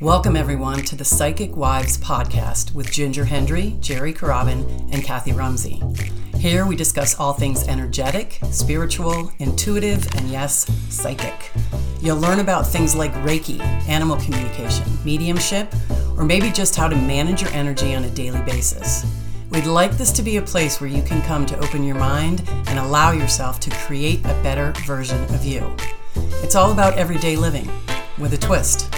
Welcome, everyone, to the Psychic Wives podcast with Ginger Hendry, Geri Carabin, and Kathy Rumsey. Here we discuss all things energetic, spiritual, intuitive, and yes, psychic. You'll learn about things like Reiki, animal communication, mediumship, or maybe just how to manage your energy on a daily basis. We'd like this to be a place where you can come to open your mind and allow yourself to create a better version of you. It's all about everyday living with a twist.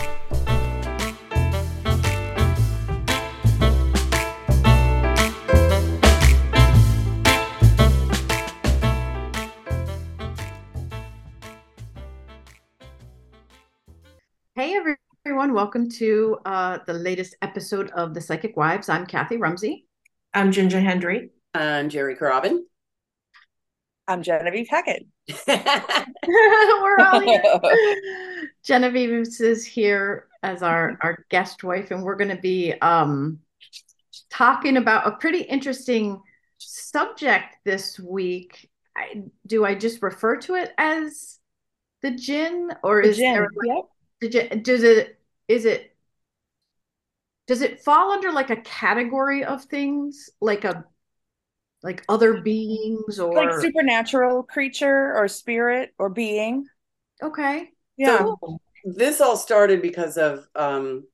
Everyone, welcome to uh, the latest episode of the Psychic Wives. I'm Kathy Rumsey. I'm Ginger Hendry. I'm Geri Carabin. I'm Genevieve Hackett. We're all here. Genevieve is here as our, our guest wife, and we're going to be um, talking about a pretty interesting subject this week. I, do I just refer to it as the jinn, or The is jinn. there Yep. did you, does it is it does it fall under like a category of things like a like other beings or Like supernatural creature or spirit or being. okay Yeah. So this all started because of um,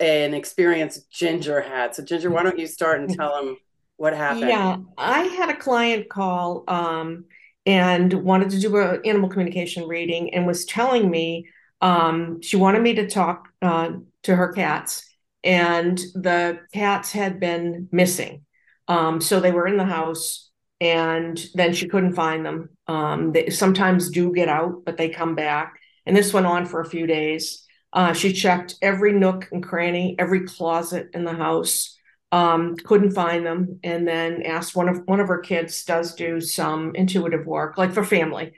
an experience Ginger had. So Ginger, why don't you start and tell them what happened? Yeah, I had a client call um, and wanted to do an animal communication reading and was telling me um, she wanted me to talk uh, to her cats, and the cats had been missing. Um, so they were in the house, and then she couldn't find them. Um, they sometimes do get out, but they come back. And this went on for a few days. Uh, she checked every nook and cranny, every closet in the house um, couldn't find them, and then asked one of one of her kids does do some intuitive work, like for family,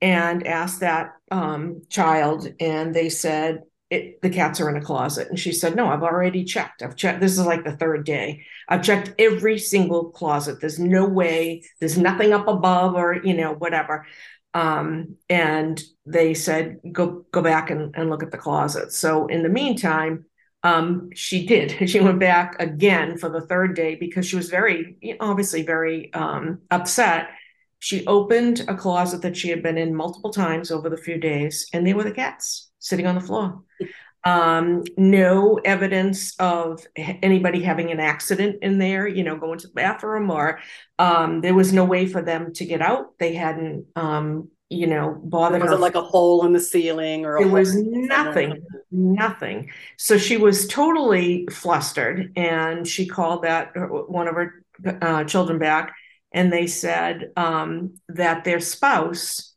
and asked that um, child, and they said it, the cats are in a closet, and she said, "No, I've already checked. I've checked. This is like the third day. I've checked every single closet. There's no way. There's nothing up above, or you know, whatever." Um, and they said, "Go go back and, and look at the closet." So in the meantime um, she did. She went back again for the third day because she was very, obviously, very um, upset. She opened a closet that she had been in multiple times over the few days, and there were the cats sitting on the floor. Um, no evidence of anybody having an accident in there, you know, going to the bathroom, or um, there was no way for them to get out. They hadn't, um, you know, bothered Was it like a hole in the ceiling or it was nothing, nothing. So she was totally flustered, and she called that uh, one of her uh, children back, and they said um, that their spouse,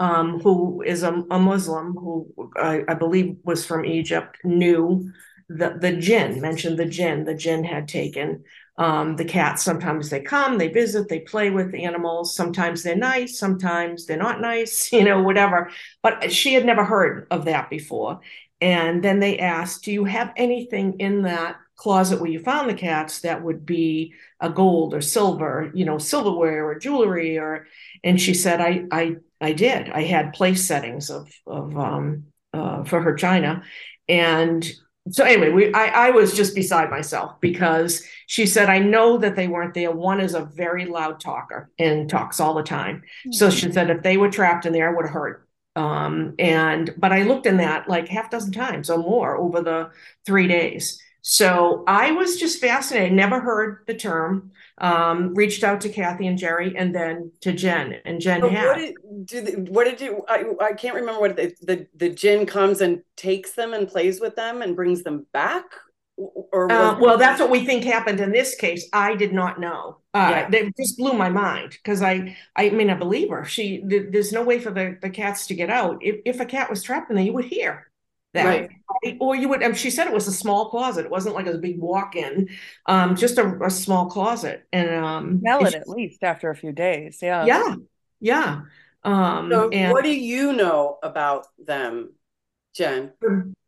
um, who is a, a Muslim, who I, I believe was from Egypt, knew the the jinn. Mentioned the jinn. The jinn had taken um, the cats. Sometimes they come, they visit, they play with the animals. Sometimes they're nice, sometimes they're not nice. You know, whatever but she had never heard of that before. And then they asked, Do you have anything in that closet where you found the cats that would be a gold or silver, you know, silverware or jewelry or and she said, I I I did. I had place settings of of um uh for her china. And so anyway, we I, I was just beside myself because she said, I know that they weren't there. One is a very loud talker and talks all the time. So she said if they were trapped in there, it would have hurt. Um, and but I looked in that like half dozen times or more over the three days. So I was just fascinated, never heard the term, um, reached out to Kathy and Geri and then to Jen. And Jen But had what did do they, what did you I, I can't remember what the, the the jinn comes and takes them and plays with them and brings them back or Uh, well, that's what we think happened in this case. I did not know. Uh, Yeah. That just blew my mind because I, I mean, I believe her. She, th- there's no way for the, the cats to get out. If, if a cat was trapped in there, you would hear that. Right. right? Or you would, um, she said it was a small closet. It wasn't like a big walk-in, um, just a, a small closet. And, um, Smell it at least after a few days. Yeah. yeah, yeah. Um, so and, what do you know about them, Jen?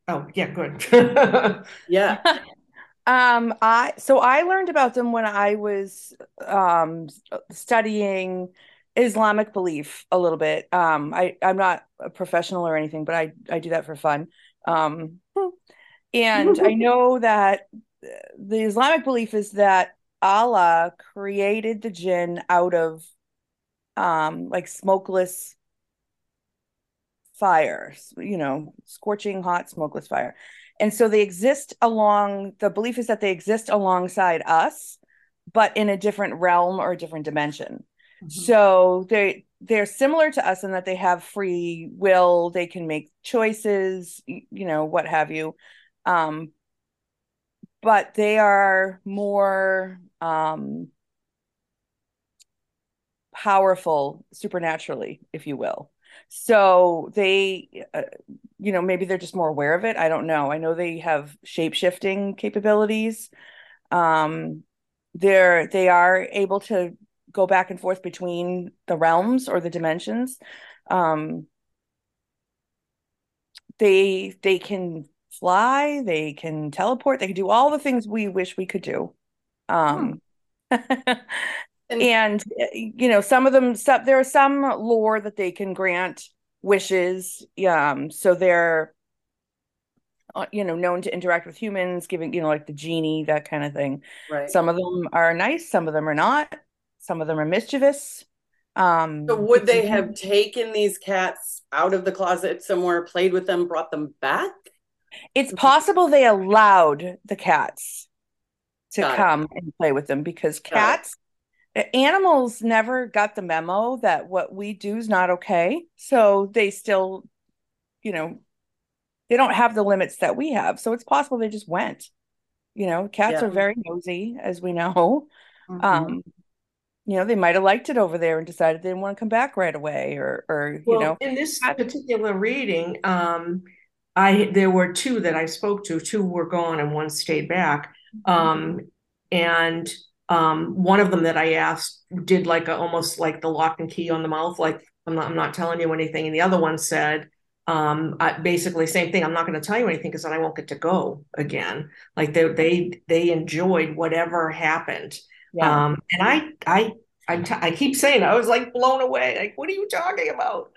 oh, yeah, good. Yeah. Um, I so I learned about them when I was um studying Islamic belief a little bit. Um, I I'm not a professional or anything, but I I do that for fun. Um, And I know that the Islamic belief is that Allah created the jinn out of um like smokeless fire, you know, scorching hot smokeless fire. And so they exist along the belief is that they exist alongside us, but in a different realm or a different dimension. Mm-hmm. So they they're similar to us in that they have free will, they can make choices, you know, what have you. Um, but they are more um, powerful supernaturally, if you will. So they, uh, you know, maybe they're just more aware of it. I don't know. I know they have shape shifting capabilities. Um, they're they are able to go back and forth between the realms or the dimensions. Um, they they can fly, they can teleport, they can do all the things we wish we could do. Um, hmm. and, you know, some of them, some, there are some lore that they can grant wishes. Um, so they're, uh, you know, known to interact with humans, giving, you know, like the genie, that kind of thing. Right. Some of them are nice, some of them are not. Some of them are mischievous. Um, so would they have taken these cats out of the closet somewhere, played with them, brought them back? It's possible they allowed the cats to Got come and play with them because cats animals never got the memo that what we do is not okay so they still you know they don't have the limits that we have so it's possible they just went you know cats Yeah. are very nosy as we know Mhm. um you know they might have liked it over there and decided they didn't want to come back right away or or you know in this particular reading, um, I there were two that I spoke to. Two were gone and one stayed back. Um, and um, one of them that I asked did like a, almost like the lock and key on the mouth, like I'm not I'm not telling you anything. And the other one said, um, I, basically same thing. I'm not going to tell you anything because then I won't get to go again. Like they they they enjoyed whatever happened. Yeah Um, and I I I, t- I keep saying I was like blown away. Like, what are you talking about?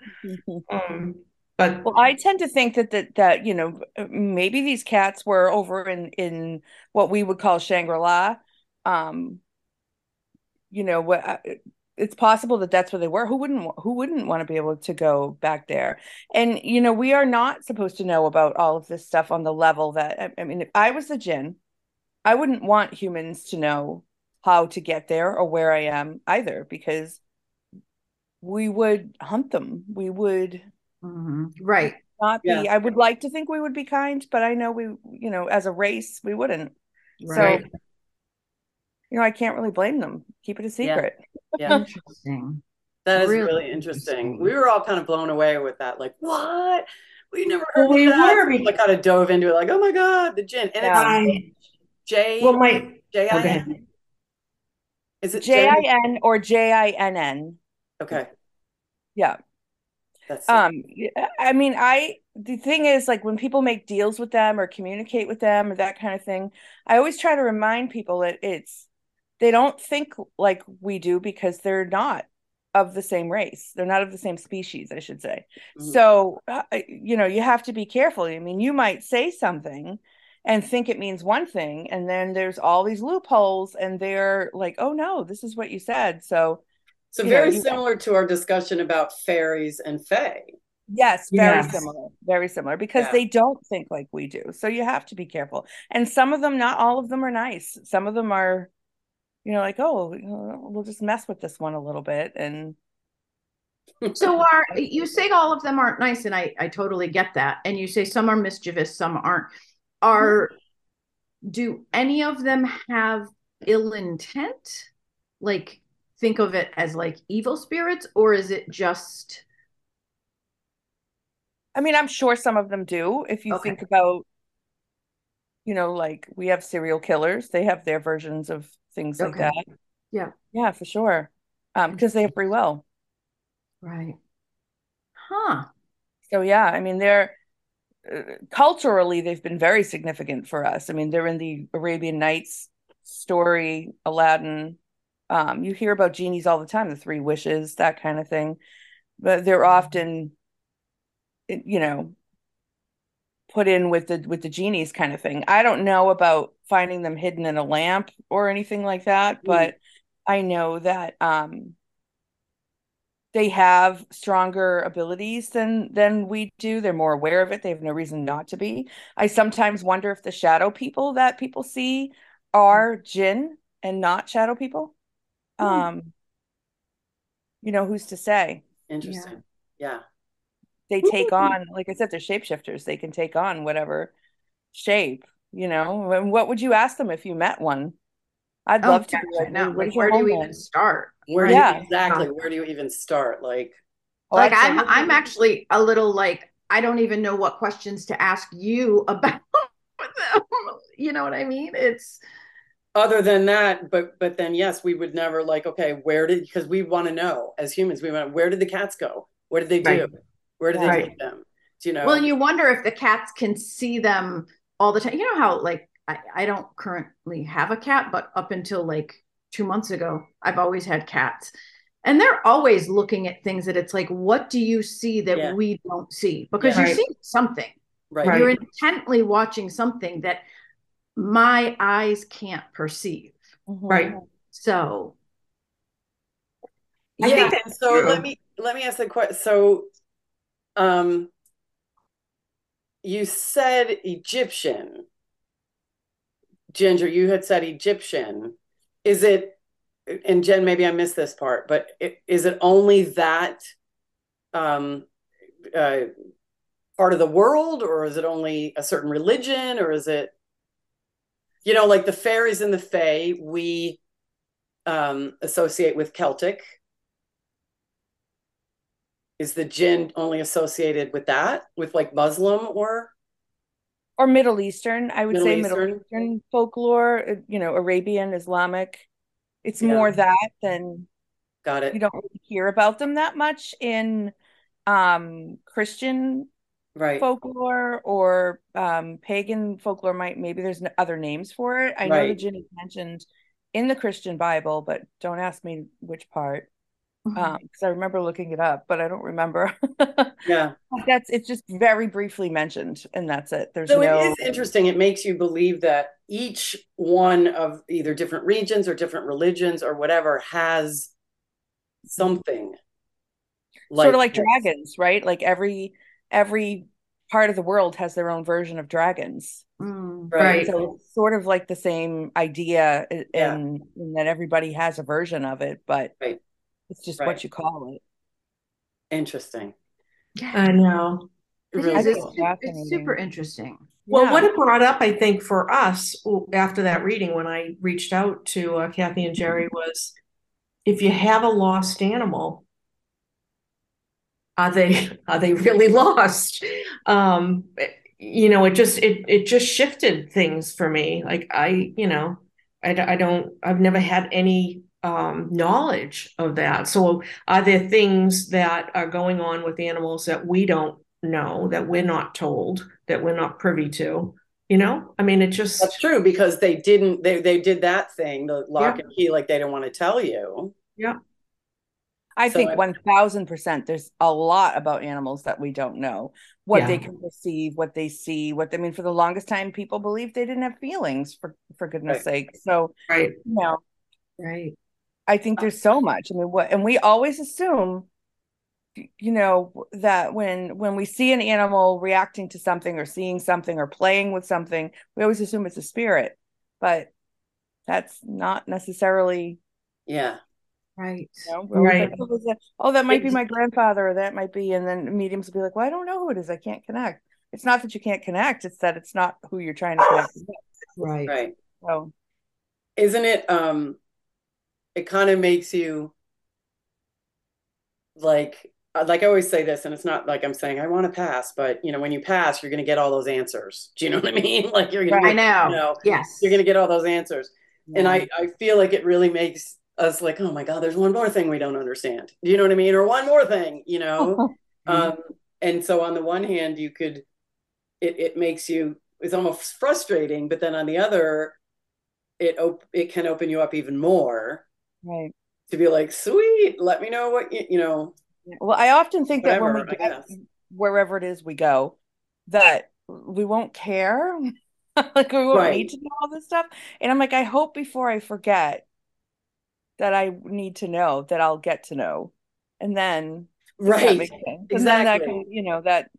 Um, but Well, I tend to think that that that you know maybe these cats were over in in what we would call Shangri-La. Um, you know what? uh, It's possible that that's where they were. Who wouldn't who wouldn't want to be able to go back there? And you know, we are not supposed to know about all of this stuff on the level that I, I mean, if I was the jinn, I wouldn't want humans to know how to get there or where I am either, because we would hunt them. We would Mhm. Right. not be Yeah. i would like to think we would be kind but i know we you know as a race we wouldn't Right. so you know i can't really blame them keep it a secret Yeah. Interesting. That is Really really, interesting. interesting. We were all kind of blown away with that. Like, what? We never heard Well, we that. were, we, like kind of dove into it, like, oh my god, the jinn. And Yeah. it's I J well my J I okay. N. Is it J? j-i-n or j-i-n-n Okay, yeah. That's um i mean i the thing is like when people make deals with them or communicate with them or that kind of thing i always try to remind people that it's they don't think like we do because they're not of the same race. They're not of the same species i should say. Mhm. so uh, you know you have to be careful. I mean you might say something and think it means one thing and then there's all these loopholes and they're like oh no this is what you said so so you know, very you- similar to our discussion about fairies and fae. Yes, very Yes. similar. Very similar because Yeah. they don't think like we do. So you have to be careful. And some of them, not all of them are nice. Some of them are, you know, like, oh, we'll just mess with this one a little bit. And So are you say all of them aren't nice, and I I totally get that. And you say some are mischievous, some aren't. Are do any of them have ill intent? Like think of it as like evil spirits, or is it just I mean, I'm sure some of them do. If you Okay. think about, you know, like we have serial killers, they have their versions of things like that. Yeah. Yeah, for sure. Um, because they have free will. right? Huh. So yeah, I mean, they're culturally they've been very significant for us. I mean, they're in the Arabian Nights story, Aladdin. Um, you hear about genies all the time, the three wishes, that kind of thing. But they're often, you know, put in with the with the genies kind of thing. I don't know about finding them hidden in a lamp or anything like that, Mm. but I know that um they have stronger abilities than than we do. They're more aware of it. They have no reason not to be. I sometimes wonder if the shadow people that people see are jinn and not shadow people. Hmm. Um you know, who's to say? Interesting. Yeah. They take on, like I said, they're shapeshifters. They can take on whatever shape, you know. And what would you ask them if you met one? I'd Oh, love to like, I Like, where do you even start? Where Yeah. do you, exactly? Where do you even start? Like, like I'm absolutely. I'm actually a little like I don't even know what questions to ask you about them. You know what I mean? It's other than that, but but then yes, we would never like, okay, where did because we want to know as humans, we want where did the cats go? What did they do? Right. Where did they Right. take them? Do you know? well, and you wonder if the cats can see them all the time. You know how like I, I don't currently have a cat, but up until like two months ago, I've always had cats. And they're always looking at things that it's like, what do you see that Yeah. we don't see? Because Yeah. you Right. see something. right. Right. You're intently watching something that my eyes can't perceive. Mhm. Right. So I yeah, think that's so true. let me let me ask the question. So, um, you said Egyptian. Ginger, you had said Egyptian. Is it? And Jen, maybe I missed this part, but i- is it only that um, uh, part of the world, or is it only a certain religion, or is it? You know, like the fairies and the fae, we um, associate with Celtic. Is the jinn only associated with that, with like Muslim or Or Middle Eastern, I would Middle say Middle Eastern? Eastern folklore, uh, you know, Arabian, Islamic. It's Yeah. more that than got it. you don't really hear about them that much in um Christian Right. folklore or um pagan folklore might maybe there's other names for it. I know the Right. jinn is mentioned in the Christian Bible, but don't ask me which part. Mm-hmm. Um, because I remember looking it up, but I don't remember. Yeah. That's it's just very briefly mentioned, and that's it. There's So no it is interesting. It makes you believe that each one of either different regions or different religions or whatever has something sort of like this. dragons, right? Like every every part of the world has their own version of dragons. Mm. Right. Right. So it's sort of like the same idea in, Yeah. in that everybody has a version of it, but Right. It's just Right. what you call it. Interesting. Yeah, I know. it Really is. It's, cool. su- it's Fascinating. super interesting. Well, Yeah. what it brought up, I think, for us after that reading, when I reached out to uh, Kathy and Geri, was if you have a lost animal, are they are they really lost? Um, you know, it just it it just shifted things for me. Like I, you know, I, I don't I've never had any um knowledge of that. So are there things that are going on with animals that we don't know, that we're not told, that we're not privy to? You know, I mean, it just That's true because they didn't they they did that thing, the lock Yeah. and key, like they didn't want to tell you. Yeah, I So think I- 1000% there's a lot about animals that we don't know. What they can perceive, what they see, what I mean for the longest time people believed they didn't have feelings for for goodness Right. sake. So, right. you know, Right. I think there's so much. I mean, what and we always assume you know that when when we see an animal reacting to something or seeing something or playing with something, we always assume it's a spirit. But that's not necessarily Yeah. Right. You know, Right. like, "Oh, that- oh, might be my grandfather, or that might be, and then mediums will be like, well, I don't know who it is. I can't connect. It's not that you can't connect; it's that it's not who you're trying to connect. Right. Right. So, Isn't it um it kind of makes you like uh, like I always say this, and it's not like I'm saying I want to pass, but you know, when you pass, you're gonna get all those answers. Do you know what I mean? Like you're gonna I know. you know, Yes. you're gonna get all those answers. And. I, I feel like it really makes us like, oh my God, there's one more thing we don't understand. Do you know what I mean? Or one more thing, you know? um, and so on the one hand, you could, it, it makes you, it's almost frustrating, but then on the other, it, op- it can open you up even more right. to be like, sweet, let me know what you, you know, Well, I often think that when we get wherever it is we go, that we won't care. like we won't Right. need to know all this stuff. And I'm like, I hope before I forget that I need to know that I'll get to know. And then Right. sense. And then that can, you know, that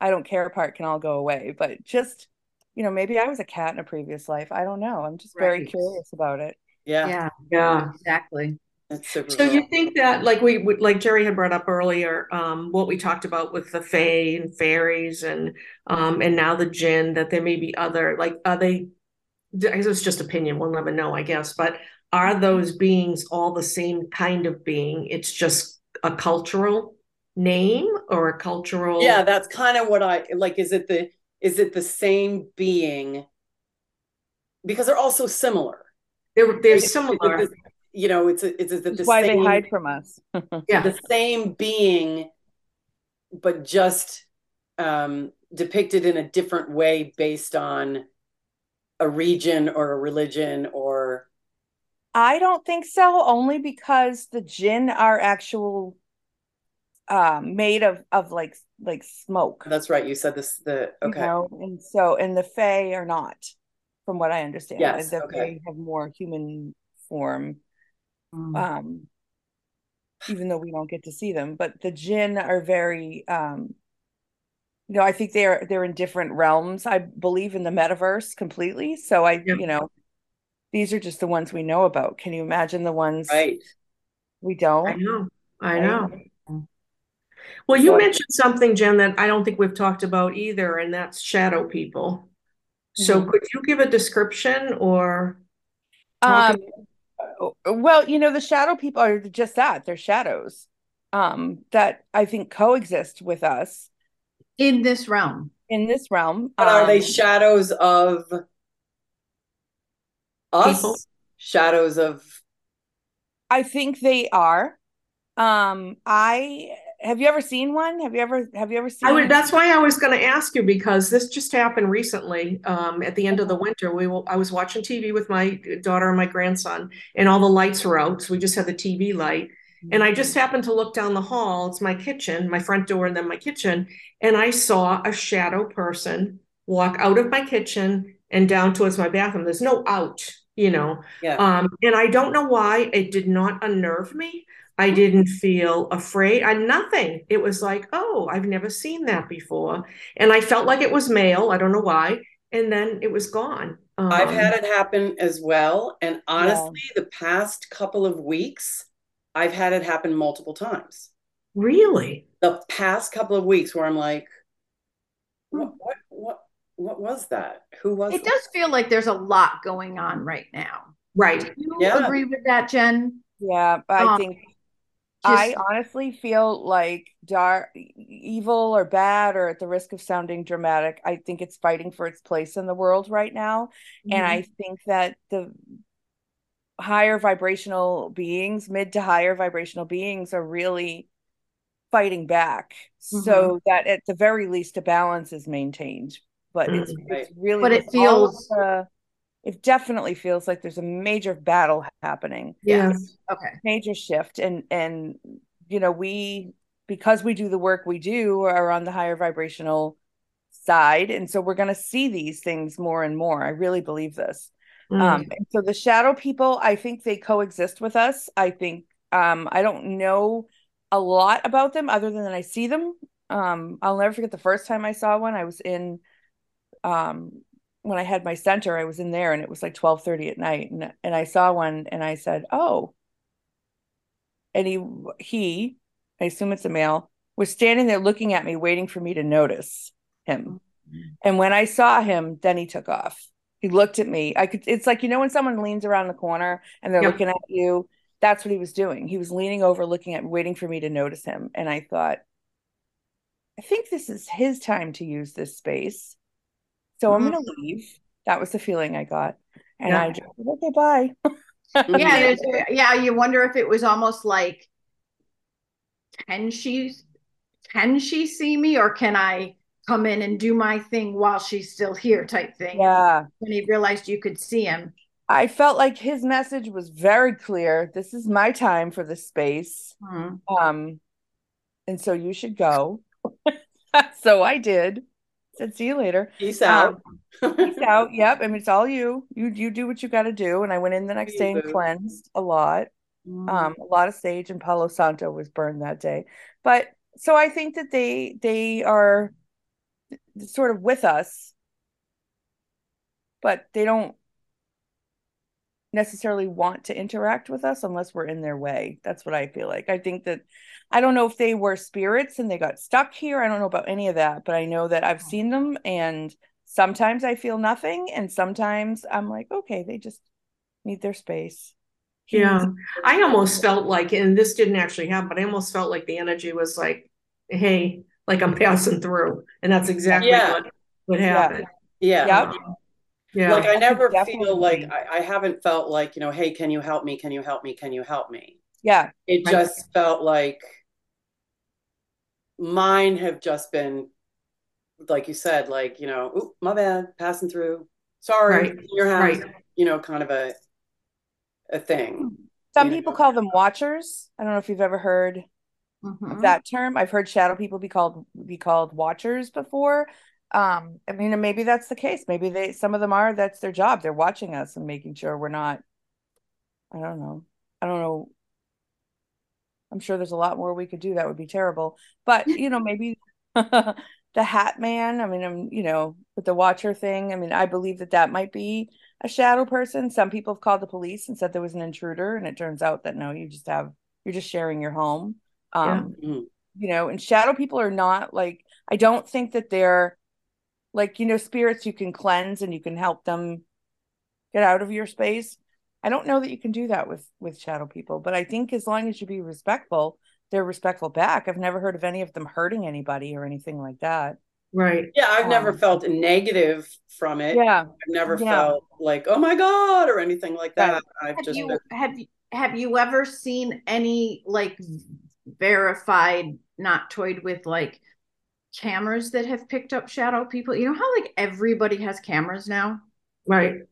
I don't care part can all go away. But just, you know, maybe I was a cat in a previous life. I don't know. I'm just very curious about it. Yeah. Yeah, Yeah. exactly. That's super So cool. you think that, like we, we- like Geri had brought up earlier, um, what we talked about with the fae and fairies and, um, and now the jinn, that there may be other, like, are they, I guess it's just opinion, we'll never know, I guess, but are those beings all the same kind of being? It's just a cultural name or a cultural? Yeah, that's kind of what I like. Is it the is it the same being? Because they're all so similar. They're, they're Is it- is it similar. the- you know, it's a, it's is it That's the why same they hide from us. Yeah. the same being, but just um, depicted in a different way based on a region or a religion or I don't think so, only because the jinn are actual um made of of like like smoke. that's right. You said this the you okay. know, and so and the Fae are not, from what I understand. Yes, the okay. Fae have more human form, Mm. um, even though we don't get to see them. But the Jinn are very, um, you know, I think they're they're in different realms. I believe in the metaverse completely. So I, Yeah. you know, these are just the ones we know about. Can you imagine the ones Right. we don't? I know, I know. Well, you So- mentioned something, Jen, that I don't think we've talked about either, and that's shadow people. So Mhm. could you give a description or talk Um, well, you know, the shadow people are just that. They're shadows um, that I think coexist with us In this realm. in this realm. But are they Um, shadows of us? People? Shadows of I think they are. Um, I have you ever seen one? Have you ever have you ever seen I would, that's why I was going to ask you because this just happened recently. Um, at the end of the winter, we will, I was watching TV with my daughter and my grandson, and all the lights were out. So we just had the TV light. And I just happened to look down the hall. It's my kitchen, my front door, and then my kitchen. And I saw a shadow person walk out of my kitchen and down towards my bathroom. There's no out, you know. yeah. Um, and I don't know why it did not unnerve me. I didn't feel afraid. I nothing. It was like, oh, I've never seen that before. And I felt like it was male. I don't know why. And then it was gone. I've Um, had it happen as well. And honestly, the past couple of weeks, I've had it happen multiple times. really. The past couple of weeks where I'm like, what what what what was that? Who was It that? does feel like there's a lot going on right now. Right. Do you Yeah. agree with that, Jen? Yeah, I Um, think I honestly feel like dark, evil or bad, or at the risk of sounding dramatic, I think it's fighting for its place in the world right now. And I mm-hmm. think that the higher vibrational beings, mid to higher vibrational beings, are really fighting back so mm-hmm. that at the very least a balance is maintained. But it's Right. it's really But it feels- the- it definitely feels like there's a major battle happening. Yeah. okay. major shift and and you know we because we do the work we do are on the higher vibrational side and so we're going to see these things more and more. I really believe this. Mm. um so the shadow people i think they coexist with us. I think um i don't know a lot about them other than that i see them. Um i'll never forget the first time i saw one. I was in um when i had my center i was in there and it was like 12:30 at night and, and i saw one and i said oh. And he he i assume it's a male was standing there looking at me waiting for me to notice him. Mm-hmm. And when i saw him then he took off. He looked at me. I could it's like you know when someone leans around the corner and they're Yeah. looking at you that's what he was doing. He was leaning over looking at me waiting for me to notice him. And i thought i think this is his time to use this space so i'm Mhm. going to leave that was the feeling i got and Yeah. i just said, okay bye Yeah, there's, yeah, you wonder if it was almost like, can she, can she see me or can I come in and do my thing while she's still here type thing? yeah When he realized you could see him. I felt like his message was very clear. This is my time for this space. Hmm. Um, and so you should go. so I did. Said, see you later. Peace out. Um, peace out. Yep. I mean, it's all you. You you do what you got to do. And I went in the next day and cleansed a lot. Mm-hmm. Um, a lot of sage and Palo Santo was burned that day. But so I think that they they are sort of with us, but they don't necessarily want to interact with us unless we're in their way. That's what I feel like. I think that I don't know if they were spirits and they got stuck here. I don't know about any of that, but I know that I've mm. seen them and sometimes I feel nothing and sometimes I'm like, okay, they just need their space. Yeah. I almost felt like and this didn't actually happen, but I almost felt like the energy was like, hey, like I'm passing through. And that's exactly Yeah. what what happened. Yeah. Yep. Yeah. Like I never feel like I, I haven't felt like, you know, hey, can you help me? Can you help me? Can you help me? Yeah. It Right. just felt like mine have just been like you said, like, you know, oop, my bad, passing through. Sorry, Right. in your house, Right. you know, kind of a a thing. Some people know. call them watchers. I don't know if you've ever heard Mhm. that term. I've heard shadow people be called be called watchers before. Um, I mean, maybe that's the case. Maybe they some of them are that's their job. They're watching us and making sure we're not I don't know. I don't know. I'm sure there's a lot more we could do that would be terrible. But, you know, maybe the hat man, I mean, I'm, you know, with the watcher thing, I mean, I believe that that might be a shadow person. Some people have called the police and said there was an intruder, and it turns out that no, you just have you're just sharing your home. Um, Mhm. you know, and shadow people are not like I don't think that they're like, you know, spirits you can cleanse and you can help them get out of your space. I don't know that you can do that with with shadow people, but I think as long as you be respectful, they're respectful back. I've never heard of any of them hurting anybody or anything like that. Right. Yeah, I've never Um, felt negative from it. Yeah. I've never Yeah. felt like, oh my God, or anything like Right. that. I've Have just you been, have you have you ever seen any like verified, not toyed with like cameras that have picked up shadow people? You know how like everybody has cameras now? Right.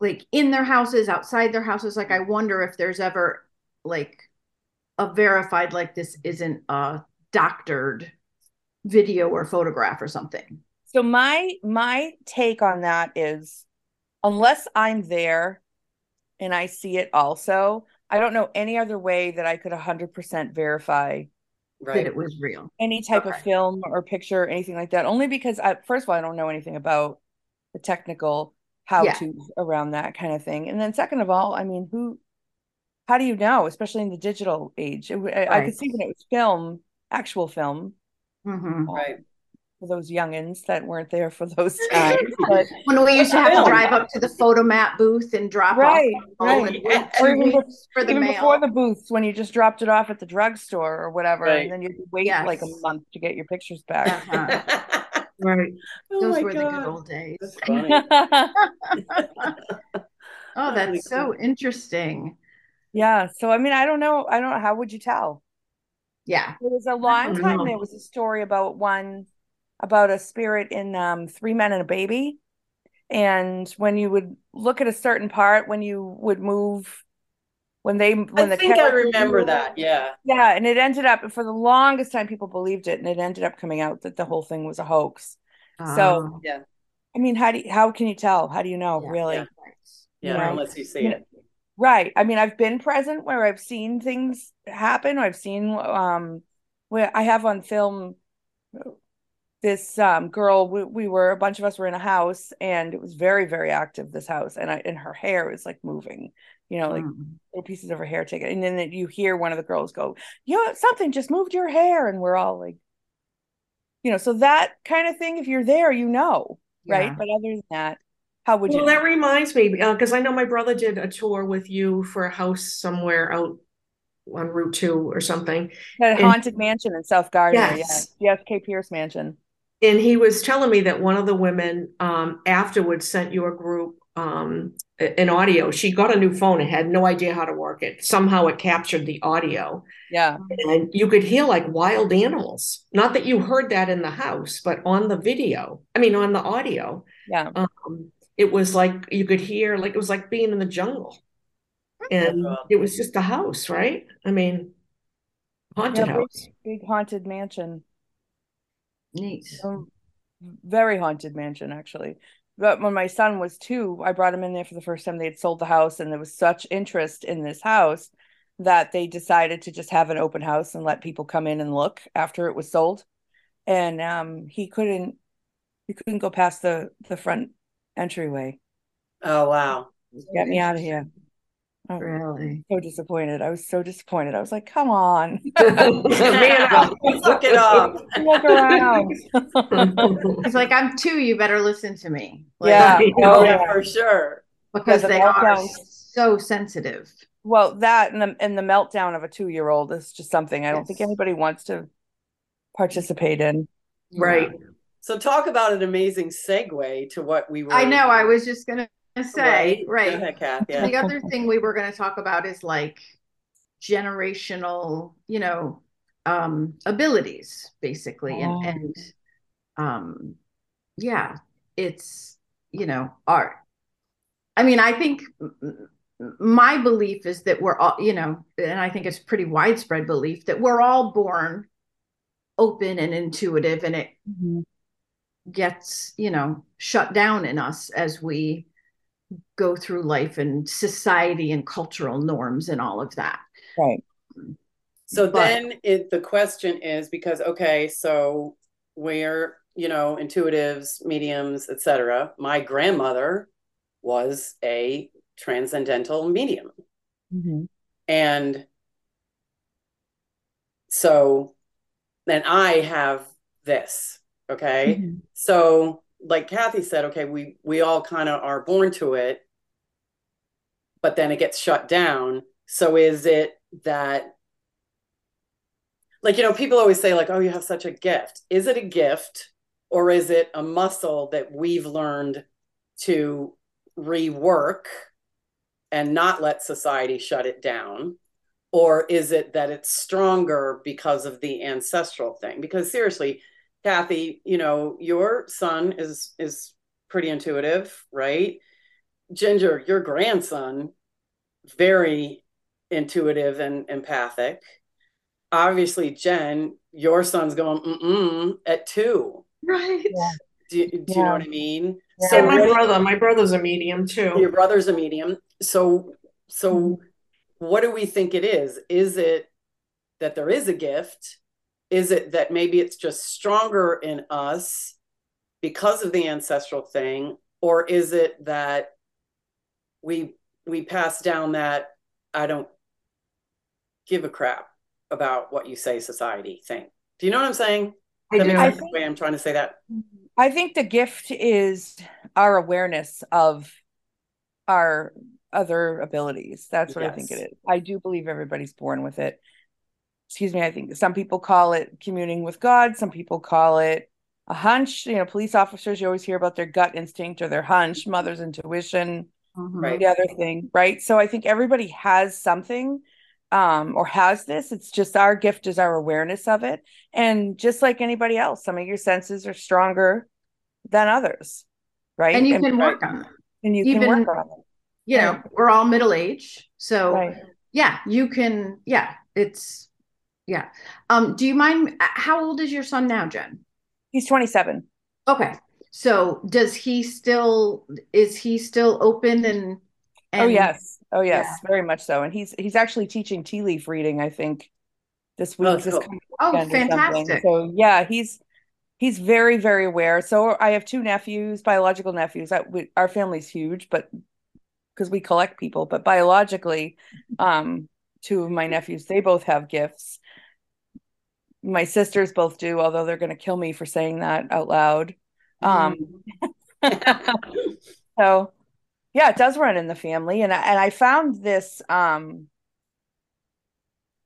Like in their houses, outside their houses. Like I wonder if there's ever like a verified like this isn't a doctored video or photograph or something. So my my take on that is unless I'm there and I see it also, I don't know any other way that I could 100% verify That right. it was real. any type of film or picture or anything like that. Only because I first of all I don't know anything about the technical how Yeah. to around that kind of thing. And then second of all, I mean, who how do you know, especially in the digital age? It, w- I, I could see when it was film, actual film Mhm. Right. For those youngins that weren't there for those times. But When we used to have to drive up to the Fotomat booth and drop Right, off right. and wait Or even weeks for the even mail. before the booths when you just dropped it off at the drugstore or whatever, Right. and then you'd wait like a month to get your pictures back. Uh-huh. Right. oh Those my were the good old days. That's funny. Oh, that's so interesting. yeah. So I mean, I don't know. I don't know. How would you tell? Yeah. There was a long time know. there was a story about one about a spirit in um Three Men and a Baby. And when you would look at a certain part, when you would move when they when I the think I remember moved- that. Yeah. Yeah, and it ended up for the longest time people believed it, and it ended up coming out that the whole thing was a hoax. So, yeah, I mean, how do you, how can you tell? How do you know, Yeah. really? Yeah. right. Yeah. Right. Unless you see You it. Right. I mean, I've been present where I've seen things happen. I've seen um where I have on film this um girl we, we were a bunch of us were in a house and it was very very active this house and I and her hair was like moving you know like Mm. little pieces of her hair taken and then you hear one of the girls go you know something just moved your hair and we're all like you know so that kind of thing if you're there you know right but other than that how would you Well, you that reminds me, because I know my brother did a tour with you for a house somewhere out on Route Two or something. That haunted mansion in South Gardner Yes. yeah yes K Pierce mansion And he was telling me that one of the women um, afterwards sent your group um, an audio. She got a new phone and had no idea how to work it. Somehow it captured the audio. yeah And you could hear like wild animals. Not that you heard that in the house, but on the video, I mean, on the audio, yeah um, it was like you could hear, like it was like being in the jungle. And Wow. it was just a house, right? I mean, haunted Yeah, house. big haunted mansion Neat. Um, very haunted mansion actually. But when my son was two, I brought him in there for the first time. They had sold the house, and there was such interest in this house that they decided to just have an open house and let people come in and look after it was sold. And um, he couldn't he couldn't go past the the front entryway. Oh wow. Get me out of here. Oh, Really? so disappointed. I was so disappointed. I was like, come on. Suck it up. Look around. It's like I'm two. You better listen to me. Like, yeah. Oh, yeah, yeah. for sure. because Yeah, the they are so sensitive. Well, that and the and the meltdown of a two year old is just something I don't think anybody wants to participate in. Right. So talk about an amazing segue to what we were. I know. I was just gonna say, Go right. ahead, Kath. Yeah. The other thing we were going to talk about is like generational, you know, um, abilities, basically, and Oh. and um, yeah, it's you know art. I mean, I think m- m- my belief is that we're all, you know, and I think it's pretty widespread belief that we're all born open and intuitive, and it gets, you know, shut down in us as we go through life and society and cultural norms and all of that. Right. So But- then it the question is because okay, so we're you know intuitives, mediums, etc. My grandmother was a transcendental medium, Mhm. and so then I have this. Okay, Mhm. so like Kathy said, okay, we we all kind of are born to it, but then it gets shut down. So is it that like you know people always say like oh you have such a gift. Is it a gift or is it a muscle that we've learned to rework and not let society shut it down? Or is it that it's stronger because of the ancestral thing? Because seriously kathy you know your son is is pretty intuitive right ginger your grandson very intuitive and empathic obviously jen your son's going mm-mm at two Right. Yeah. do, you- do you know what i mean Yeah. so and my what brother, my brother's a medium too. your brother's a medium so so Mhm. what do we think it is is it that there is a gift is it that maybe it's just stronger in us because of the ancestral thing or is it that we we pass down that i don't give a crap about what you say society thing do you know what i'm saying I that do. I the way i'm trying to say that I think the gift is our awareness of our other abilities. That's what I think it is. I do believe everybody's born with it. Excuse me. I think some people call it communing with God. Some people call it a hunch. You know, police officers, you always hear about their gut instinct or their hunch, mother's intuition, Mhm. Right. the other thing, right? So I think everybody has something um or has this. It's just our gift is our awareness of it. And just like anybody else, some of your senses are stronger than others, right? And you can work on it. and you even- can work on it. You know, Right. we're all middle age. So Right. yeah, you can, yeah, it's yeah. Um, do you mind how old is your son now, Jen? He's 27. Okay. So does he still is he still open and, and oh yes. Oh yes, yeah. very much so. And he's he's actually teaching tea leaf reading, I think, this week. Oh, this cool. Oh, weekend or something. fantastic. So yeah, he's he's very very aware. So I have two nephews, biological nephews. I, we, our family's huge, but because we collect people, but biologically, um, two of my nephews they both have gifts. My sisters both do, although they're going to kill me for saying that out loud. Um, so yeah, it does run in the family, and I, and I found this um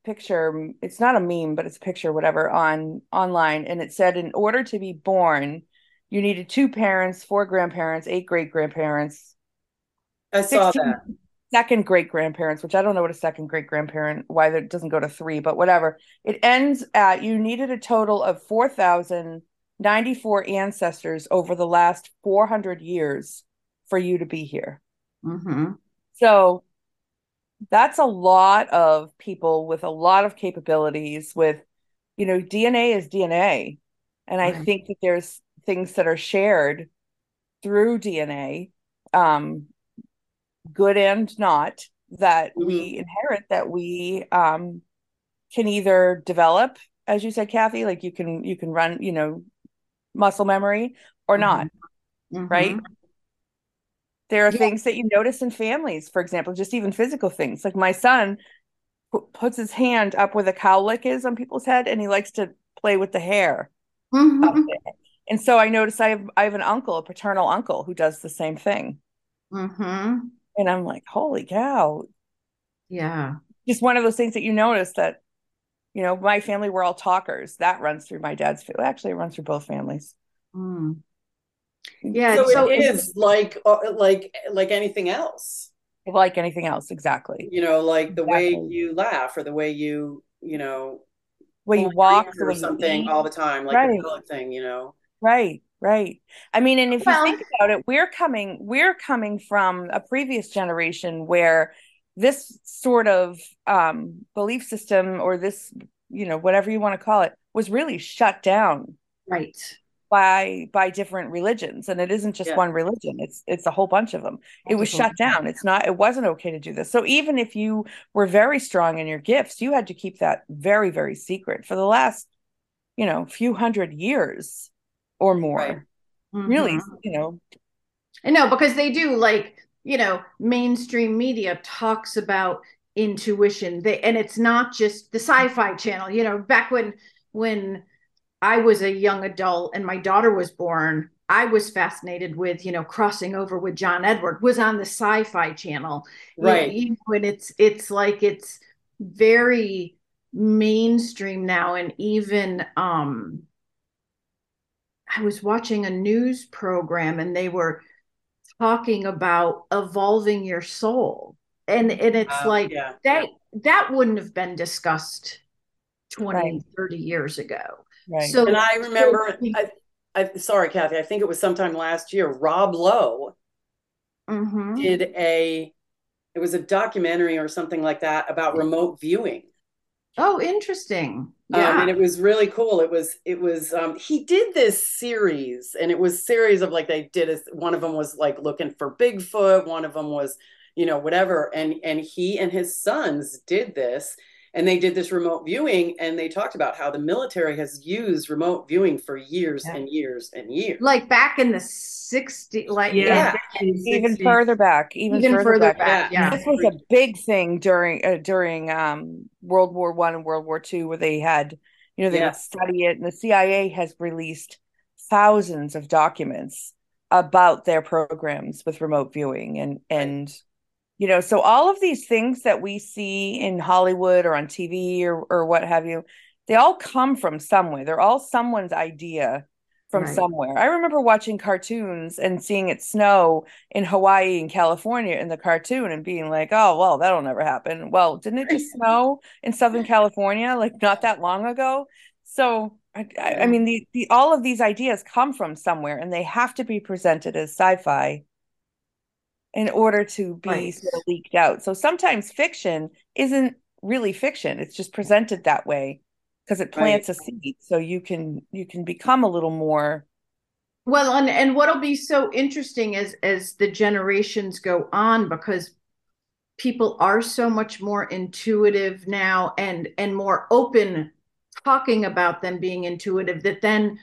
picture. It's not a meme, but it's a picture, whatever, on online, and it said in order to be born, you needed two parents, four grandparents, eight great grandparents, i saw 16 that second great grandparents, which I don't know what a second great grandparent why that doesn't go to three, but whatever. It ends at you needed a total of four thousand ninety four ancestors over the last four hundred years for you to be here. hmm So that's a lot of people with a lot of capabilities with, you know, DNA is DNA. And I Right. think that there's things that are shared through DNA, um, good and not, that mm-hmm. we inherit that we um, can either develop, as you said, Kathy, like you can you can run, you know, muscle memory or not, mm-hmm. right? There are yeah. things that you notice in families, for example, just even physical things. Like my son p- puts his hand up where the cowlick is on people's head, and he likes to play with the hair. Mm-hmm. And so I notice I have I have an uncle, a paternal uncle, who does the same thing. Mm-hmm. And I'm like, holy cow! Yeah, just one of those things that you notice that, you know, my family we're all talkers. That runs through my dad's. Actually, it runs through both families. Mm. Yeah, so, so it is like uh, like like anything else. Like anything else, exactly. You know, like the exactly. way you laugh or the way you, you know, when you walk or something all the time, like right. the thing, you know. Right, right. I mean, and if well, you think about it, we're coming we're coming from a previous generation where this sort of um, belief system or this, you know, whatever you want to call it, was really shut down. Right by by different religions and it isn't just yeah. one religion it's it's a whole bunch of them it was shut down it's not it wasn't okay to do this so even if you were very strong in your gifts you had to keep that very very secret for the last you know few hundred years or more right. mm-hmm. really you know i know because they do like you know mainstream media talks about intuition they and it's not just the sci-fi channel you know back when when I was a young adult and my daughter was born, I was fascinated with, you know, crossing over with John Edward was on the sci-fi channel. Right. You know, and it's it's like it's very mainstream now and even um I was watching a news program and they were talking about evolving your soul. And and it's uh, like yeah, that yeah. that wouldn't have been discussed 20 right. 30 years ago Right. So, and I remember, I, I, sorry, Kathy, I think it was sometime last year. Rob Lowe mm-hmm. did a, it was a documentary or something like that about remote viewing. Oh, interesting. Yeah, um, and it was really cool. It was, it was. Um, he did this series, and it was series of like they did. A, one of them was like looking for Bigfoot. One of them was, you know, whatever. And and he and his sons did this, and they did this remote viewing and they talked about how the military has used remote viewing for years yeah. and years and years like back in the 60s like yeah, yeah. even further back even, even further, further, back, back yeah. this was a big thing during uh, during um, world war one and world war two where they had you know they yeah. would study it and the cia has released thousands of documents about their programs with remote viewing and and you know so all of these things that we see in hollywood or on tv or, or what have you they all come from somewhere. They're all someone's idea from right. somewhere. I remember watching cartoons and seeing it snow in hawaii and california in the cartoon and being like oh well that'll never happen. Well didn't it just snow in southern california like not that long ago? So I, I mean the, the all of these ideas come from somewhere and they have to be presented as sci-fi in order to be right. sort of leaked out. So sometimes fiction isn't really fiction. It's just presented that way because it plants right. a seed so you can you can become a little more well and and what'll be so interesting as as the generations go on because people are so much more intuitive now and and more open talking about them being intuitive that then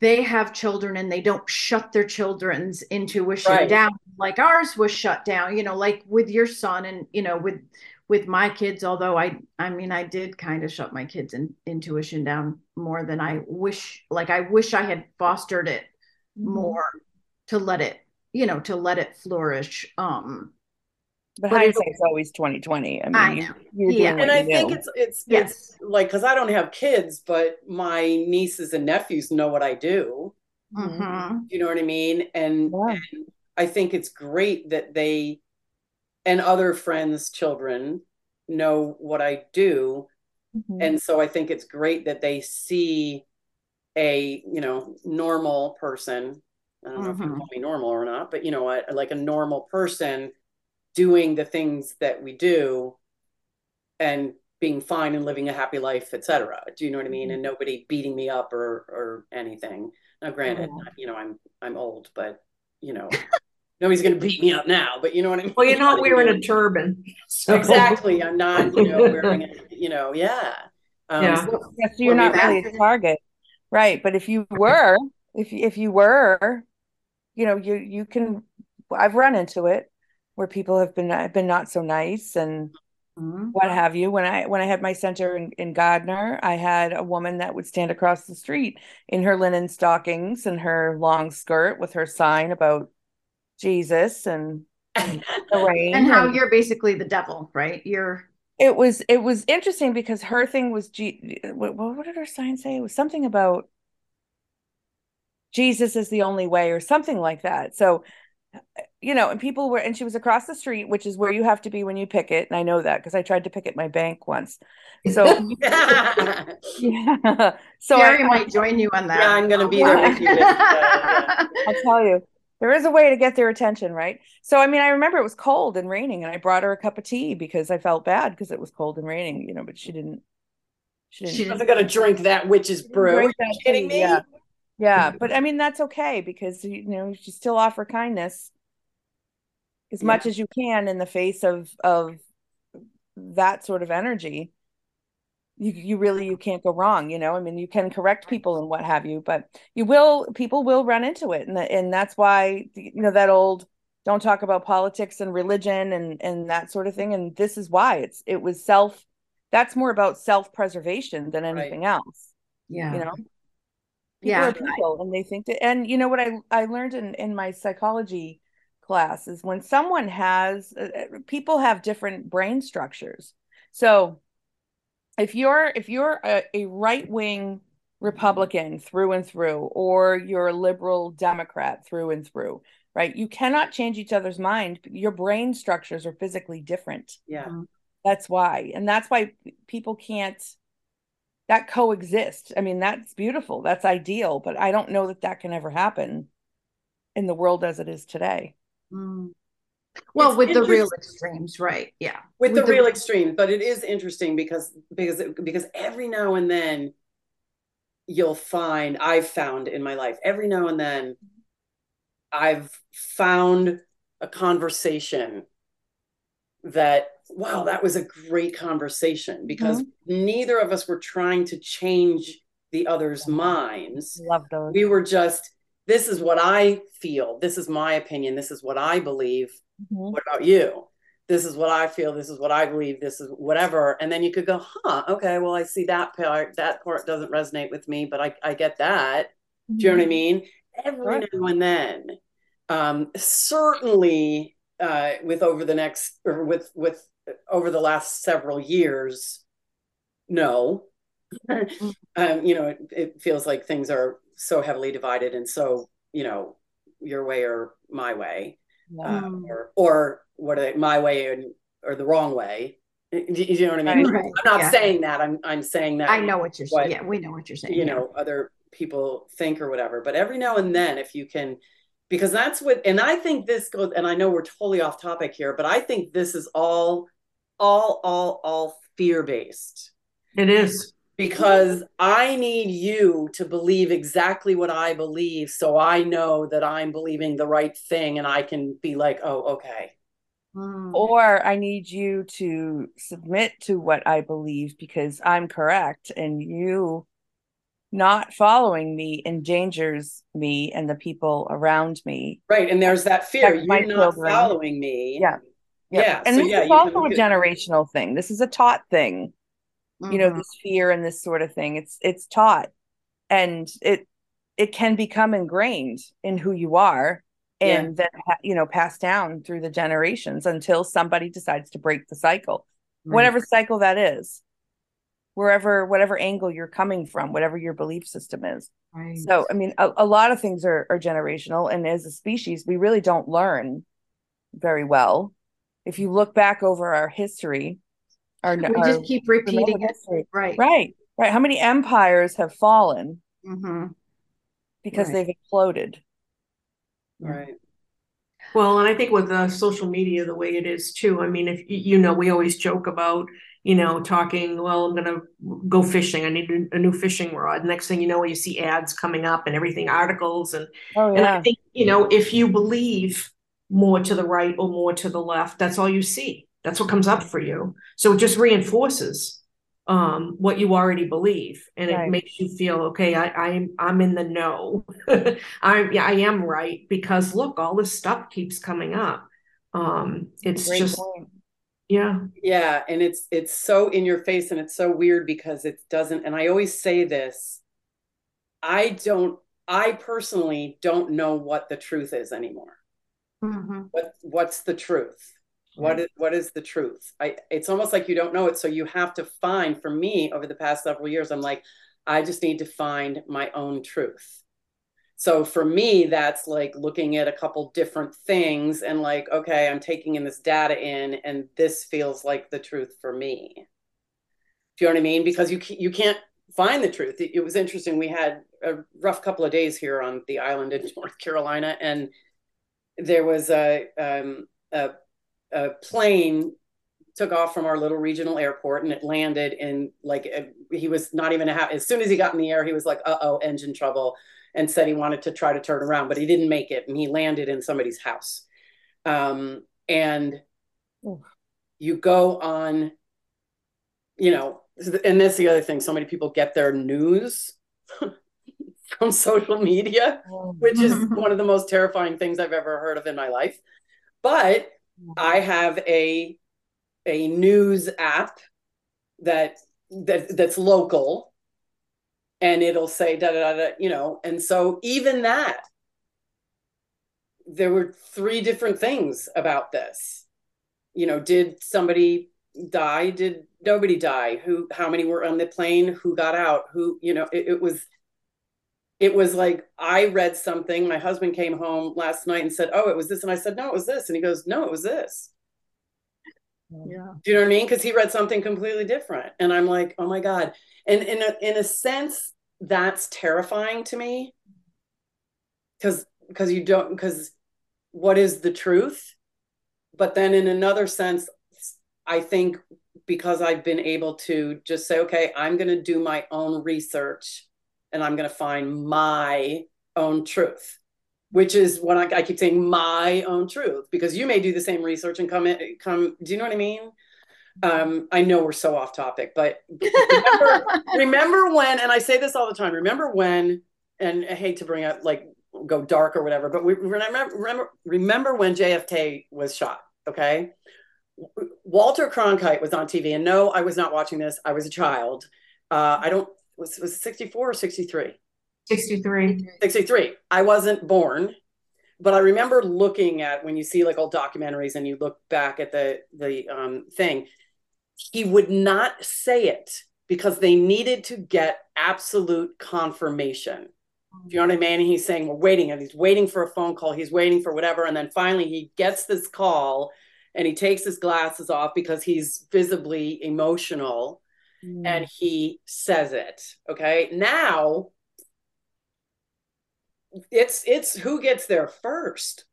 they have children and they don't shut their children's intuition right. down like ours was shut down you know like with your son and you know with with my kids although i i mean i did kind of shut my kids in, intuition down more than i wish like i wish i had fostered it mm-hmm. more to let it you know to let it flourish um but, but hindsight's always 2020 i mean I you, yeah and i think it's it's yes. it's like because i don't have kids but my nieces and nephews know what i do mm-hmm. you know what i mean and, yeah. and i think it's great that they and other friends children know what i do mm-hmm. and so i think it's great that they see a you know normal person i don't know mm-hmm. if you mm-hmm. call me normal or not but you know what like a normal person doing the things that we do and being fine and living a happy life, etc. Do you know what I mean? Mhm. And nobody beating me up or or anything. Now, granted, Mhm. you know, I'm I'm old, but you know, nobody's gonna beat me up now. But you know what I mean? Well, you're not wearing a turban. so- exactly. I'm not, you know, wearing it. You know, yeah. Um, Yeah. so- Yeah, so you're not really a target, right? But if you were, if if you were, you know, you you can. I've run into it where people have been have been not so nice and Mhm. what have you. When I when I had my center in, in Gardner, I had a woman that would stand across the street in her linen stockings and her long skirt with her sign about Jesus and the rain. And how and- you're basically the devil, right? You're it was it was interesting because her thing was G what, what did her sign say? It was something about Jesus is the only way or something like that. So you know, and people were and she was across the street, which is where you have to be when you picket, and I know that because I tried to pick picket my bank once. So yeah. So I, Geri might join you on that. Yeah, I'm gonna be there with you. With, uh, yeah. I'll tell you, there is a way to get their attention, right? So, I mean, I remember it was cold and raining, and I brought her a cup of tea because I felt bad because it was cold and raining, you know, but she didn't. She didn't. She I wasn't gonna drink that witch's brew. Are you kidding tea, me? Yeah. Yeah, but I mean that's okay because you know you still offer kindness as Yeah. much as you can in the face of of that sort of energy. You you really you can't go wrong, you know. I mean, you can correct people and what have you, but you will people will run into it, and the, and that's why you know that old don't talk about politics and religion and and that sort of thing. And this is why it's it was self. That's more about self preservation than Right. anything else Yeah. you know people Yeah. are people and they think that and you know what i i learned in in my psychology class is when someone has uh, uh, people have different brain structures so if you're if you're a, a right-wing republican through and through or you're a liberal democrat through and through right you cannot change each other's mind your brain structures are physically different Yeah. that's why. And that's why people can't that coexist. I mean, that's beautiful. That's ideal, but I don't know that that can ever happen in the world as it is today. Mm. Well, It's with the real extremes, right? Yeah. with the real extreme but it is interesting because because because every now and then you'll find i've found in my life every now and then i've found a conversation that wow that was a great conversation because neither of us were trying to change the other's minds Love those. we were just this is what i feel this is my opinion this is what i believe Mhm. what about you? This is what I feel. This is what I believe. This is whatever. And then you could go, huh, okay, well, I see that part. That part doesn't resonate with me, but I, I get that. Do you know what I mean? Every Right. now and then. Um, certainly uh, with over the next or with with over the last several years, no. um, you know, it, it feels like things are so heavily divided and so, you know, your way or my way Yeah. Mm. or or what are they my way and or the wrong way do you you know what i mean Right. i'm not Yeah. saying that i'm i'm saying that I know what you're saying. Yeah, we know what you're saying. you yeah. know other people think or whatever but every now and then if you can because that's what and i think this goes and i know we're totally off topic here but i think this is all all all all fear based It is. Because I need you to believe exactly what I believe so I know that I'm believing the right thing and I can be like, oh, okay. Mm. Or I need you to submit to what I believe because I'm correct and you not following me endangers me and the people around me. Right. And there's that fear. Like You're not children. following me. Yeah. Yeah. And so this yeah, is also can a look at- generational thing. This is a taught thing. You know Mhm. this fear and this sort of thing it's it's taught and it it can become ingrained in who you are Yeah. and then you know passed down through the generations until somebody decides to break the cycle Right. whatever cycle that is wherever whatever angle you're coming from whatever your belief system is Right. so i mean a, a lot of things are, are generational and as a species we really don't learn very well if you look back over our history our, we our just keep repeating it. Right. Right, right. How many empires have fallen hmm because Right. they've exploded? Right. Well, and I think with uh, social media the way it is too, I mean, if you know, we always joke about, you know, talking, well, I'm going to go fishing. I need a, a, new fishing rod. Next thing you know, you see ads coming up and everything, articles. And, oh, yeah. and I think, you know, if you believe more to the right or more to the left, that's all you see. That's what comes up for you. So it just reinforces um, what you already believe, and right. it makes you feel okay. I, I'm I'm in the know. I yeah, I am right because look, all this stuff keeps coming up. Um, it's just point yeah yeah and it's it's so in your face and it's so weird because it doesn't and i always say this i don't i personally don't know what the truth is anymore mm-hmm. what what's the truth what is what is the truth? I it's almost like you don't know it so you have to find for me over the past several years i'm like i just need to find my own truth. So for me that's like looking at a couple different things and like okay i'm taking in this data in and this feels like the truth for me. Do you know what i mean? Because you you can't find the truth. It, it was interesting. We had a rough couple of days here on the island in north carolina and there was a um, a, a plane took off from our little regional airport and it landed in like he was not even a half as soon as he got in the air he was like uh-oh engine trouble and said he wanted to try to turn around, but he didn't make it, and he landed in somebody's house. Um, and you go on, you know, and that's the other thing. So many people get their news from social media, which is one of the most terrifying things I've ever heard of in my life. But I have a a news app that that that's local and it'll say da da da, you know. And so even that, there were three different things about this. You know, did somebody die? Did nobody die? Who? How many were on the plane? Who got out? Who? You know, it, it was. It was like I read something. My husband came home last night and said, "Oh, it was this," and I said, "No, it was this," and he goes, "No, it was this." Yeah. Do you know what I mean? Because he read something completely different, and I'm like, "Oh my god!" and in a, in a sense that's terrifying to me because because you don't because what is the truth but then in another sense i think because i've been able to just say okay i'm going to do my own research and i'm going to find my own truth which is what I, I, keep saying my own truth because you may do the same research and come in come do you know what i mean um, I know we're so off topic, but remember, remember when, and I say this all the time, remember when, and I hate to bring up like go dark or whatever, but we remember, remember, remember when JFK was shot. Okay. Walter Cronkite was on TV and no, I was not watching this. I was a child. Uh, I don't, was, was 64 or 63? 63. 63. I wasn't born but I remember looking at when you see like old documentaries and you look back at the the um, thing, he would not say it because they needed to get absolute confirmation. Do you know what I mean? he's saying, We're waiting, and he's waiting for a phone call, he's waiting for whatever. And then finally he gets this call and he takes his glasses off because he's visibly emotional mm. and he says it. Okay. Now it's it's who gets there first.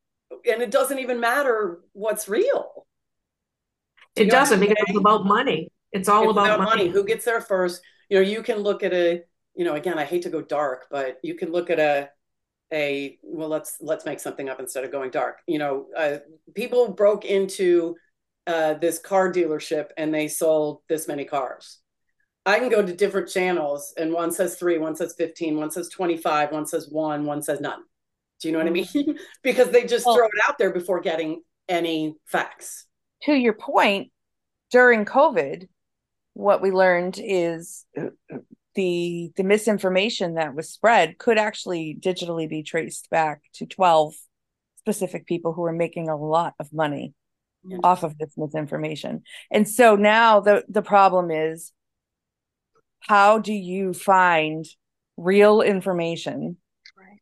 And it doesn't even matter what's real. It doesn't because it's about money. It's all it's about, about money. money. Who gets there first? You know, you can look at a, you know, again, I hate to go dark, but you can look at a, a well, let's let's make something up instead of going dark. You know, uh, people broke into uh, this car dealership and they sold this many cars. I can go to different channels and one says three, one says 15, one says 25, one says one, one says none. Do you know what I mm-hmm. mean? because they just well, throw it out there before getting any facts to your point, during COVID, what we learned is uh, the the misinformation that was spread could actually digitally be traced back to 12 specific people who were making a lot of money yeah. off of this misinformation. And so now the the problem is how do you find real information right.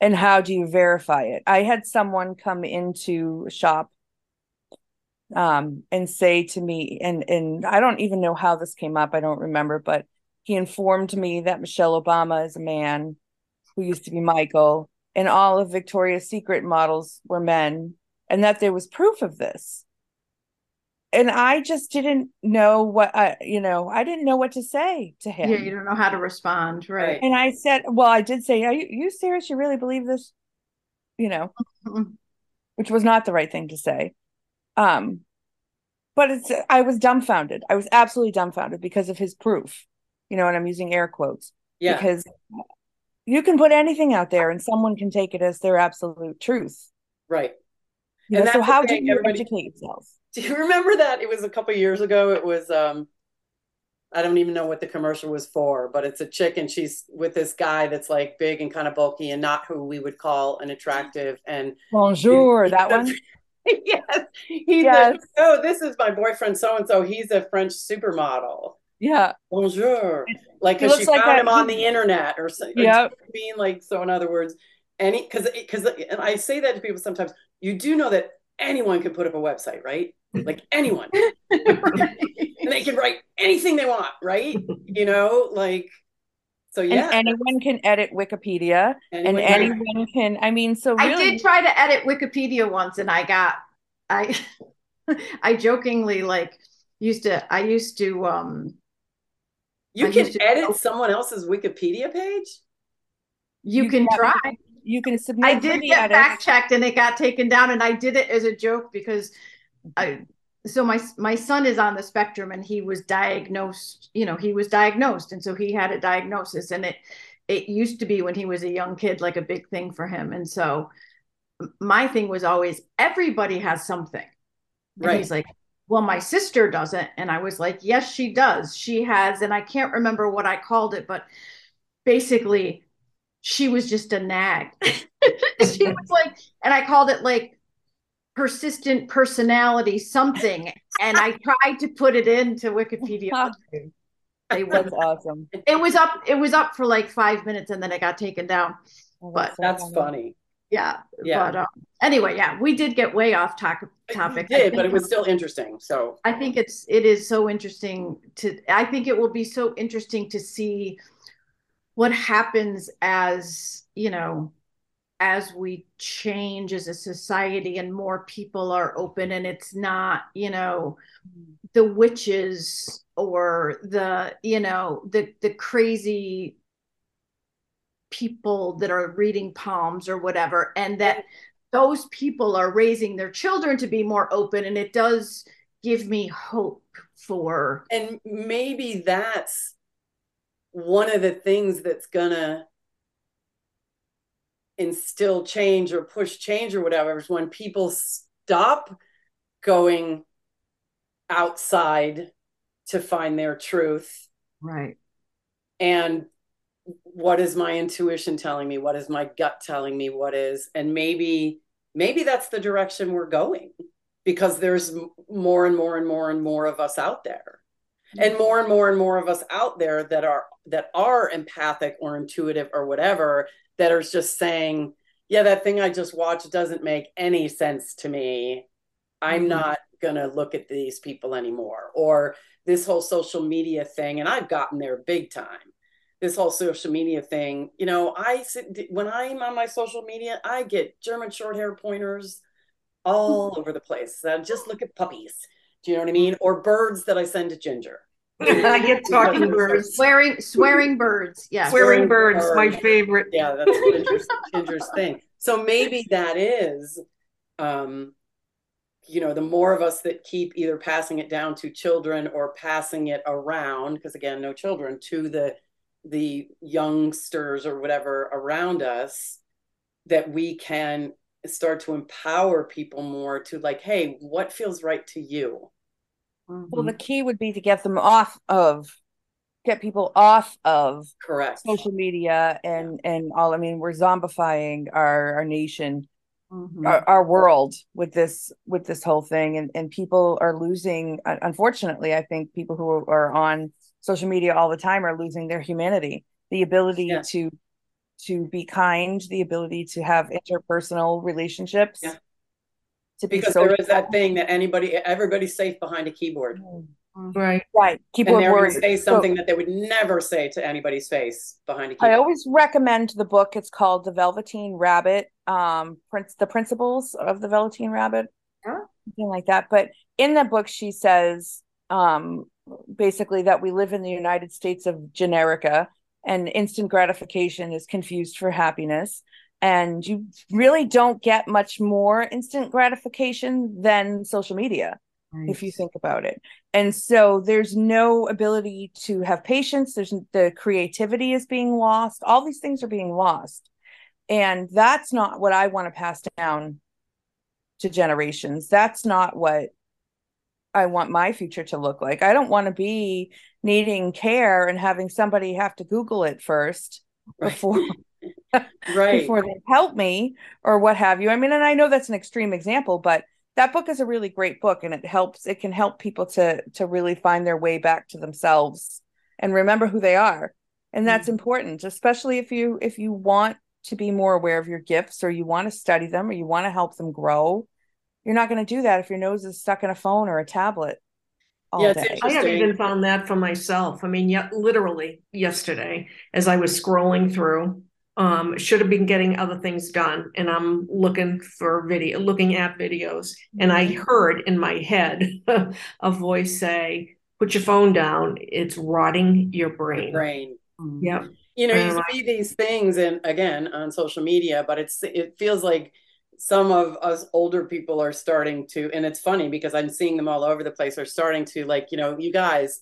and how do you verify it? I had someone come into a shop um, and say to me, and and I don't even know how this came up. I don't remember, but he informed me that Michelle Obama is a man who used to be Michael, and all of Victoria's Secret models were men, and that there was proof of this. And I just didn't know what I, you know, I didn't know what to say to him. Yeah, you don't know how to respond, right? And I said, well, I did say, are you, you serious? You really believe this? You know, Mhm. which was not the right thing to say. Um, but it's, I was dumbfounded. I was absolutely dumbfounded because of his proof, you know, and I'm using air quotes Yeah. because you can put anything out there and someone can take it as their absolute truth. Right. You And know, so how do you everybody- educate yourself? Do you remember that? It was a couple years ago. It was um I don't even know what the commercial was for, but it's a chick and she's with this guy that's like big and kind of bulky and not who we would call an attractive and Bonjour, that the- one. yes, he's Yes. oh, this is my boyfriend so and so. He's a French supermodel. Yeah. Bonjour, like He because she like found that- him on the internet or something. Yep. being like so. In other words, any because because and I say that to people sometimes. You do know that anyone can put up a website, right? Like anyone, and they can write anything they want, right? You know, like so. Yeah, And anyone can edit Wikipedia and anyone can- anyone can, I mean, so I did try to edit Wikipedia once and I got I I jokingly like used to I used to um you I can used to- edit someone else's Wikipedia page. you You can can- try. You can submit. I did get fact checked and it got taken down and I did it as a joke because I so my my son is on the spectrum and he was diagnosed, you know, he was diagnosed and so he had a diagnosis and it it used to be when he was a young kid like a big thing for him and so my thing was always everybody has something. And Right. he's like, well, my sister doesn't. And I was like, yes, she does. She has, and I can't remember what I called it, but basically, she was just a nag. she was like, and I called it like persistent personality something. And I tried to put it into Wikipedia. They That's wouldn't. awesome. It was up. It was up for like five minutes, and then it got taken down. Oh, But so That's funny. Yeah. Yeah. But um, anyway, yeah, we did get way off to- topic. I did, but it was still interesting. So I think it's it is so interesting to I think it will be so interesting to see what happens as, you know, as we change as a society and more people are open and it's not, you know, the witches or the, you know, the the crazy people that are reading palms or whatever and that those people are raising their children to be more open and it does give me hope for and maybe that's one of the things that's gonna instill change or push change or whatever is when people stop going outside to find their truth. Right. And what is my intuition telling me? What is my gut telling me what is? And maybe maybe that's the direction we're going because there's more and more and more and more of us out there and more and more and more of us out there that are that are empathic or intuitive or whatever that are just saying yeah that thing i just watched doesn't make any sense to me. I'm Mhm. not going to look at these people anymore. Or this whole social media thing and i've gotten there big time. This whole social media thing you know i sit when i'm on my social media i get german short hair pointers all over the place. Uh, just look at puppies do you know what i mean? Or birds that i send to ginger. I get talking birds. swearing swearing birds yes. Swearing birds, my favorite. yeah that's ginger's, ginger's thing. So maybe that is um you know the more of us that keep either passing it down to children or passing it around because again no children to the the youngsters or whatever around us that we can start to empower people more to like hey what feels right to you Well, the key would be to get them off of, get people off of correct social media and and all. I mean, we're zombifying our our nation, Mhm. our, our world with this with this whole thing, and and people are losing. Unfortunately, I think people who are on social media all the time are losing their humanity, the ability Yeah. to to be kind, the ability to have interpersonal relationships. Yeah. To be because social. there is that thing that anybody everybody's safe behind a keyboard Right. Right. and Keyboard they're going to say So- something that they would never say to anybody's face behind a I keyboard. I always recommend the book. It's called The Velveteen Rabbit. Um, Prince, the principles of the Velveteen Rabbit. Yeah. something like that. But in the book, she says um, basically that we live in the United States of generica and instant gratification is confused for happiness. And you really don't get much more instant gratification than social media, right. if you think about it. And so there's no ability to have patience. There's the creativity is being lost. All these things are being lost. And that's not what I want to pass down to generations. That's not what I want my future to look like. I don't want to be needing care and having somebody have to Google it first before right before they help me or what have you. I mean, and I know that's an extreme example, but that book is a really great book and it helps it can help people to to really find their way back to themselves and remember who they are. And that's mm-hmm. important, especially if you if you want to be more aware of your gifts or you want to study them or you want to help them grow you're not going to do that if your nose is stuck in a phone or a tablet yeah, I have even found that for myself. I mean, yet literally yesterday, as I was scrolling through, um, should have been getting other things done, and I'm looking for video, looking at videos, and I mm-hmm. heard in my head a voice say, "Put your phone down. It's rotting your brain." Brain. Mm-hmm. Yep. You know, you see these things, and again on social media, but it's it feels like some of us older people are starting to and it's funny because i'm seeing them all over the place are starting to like you know you guys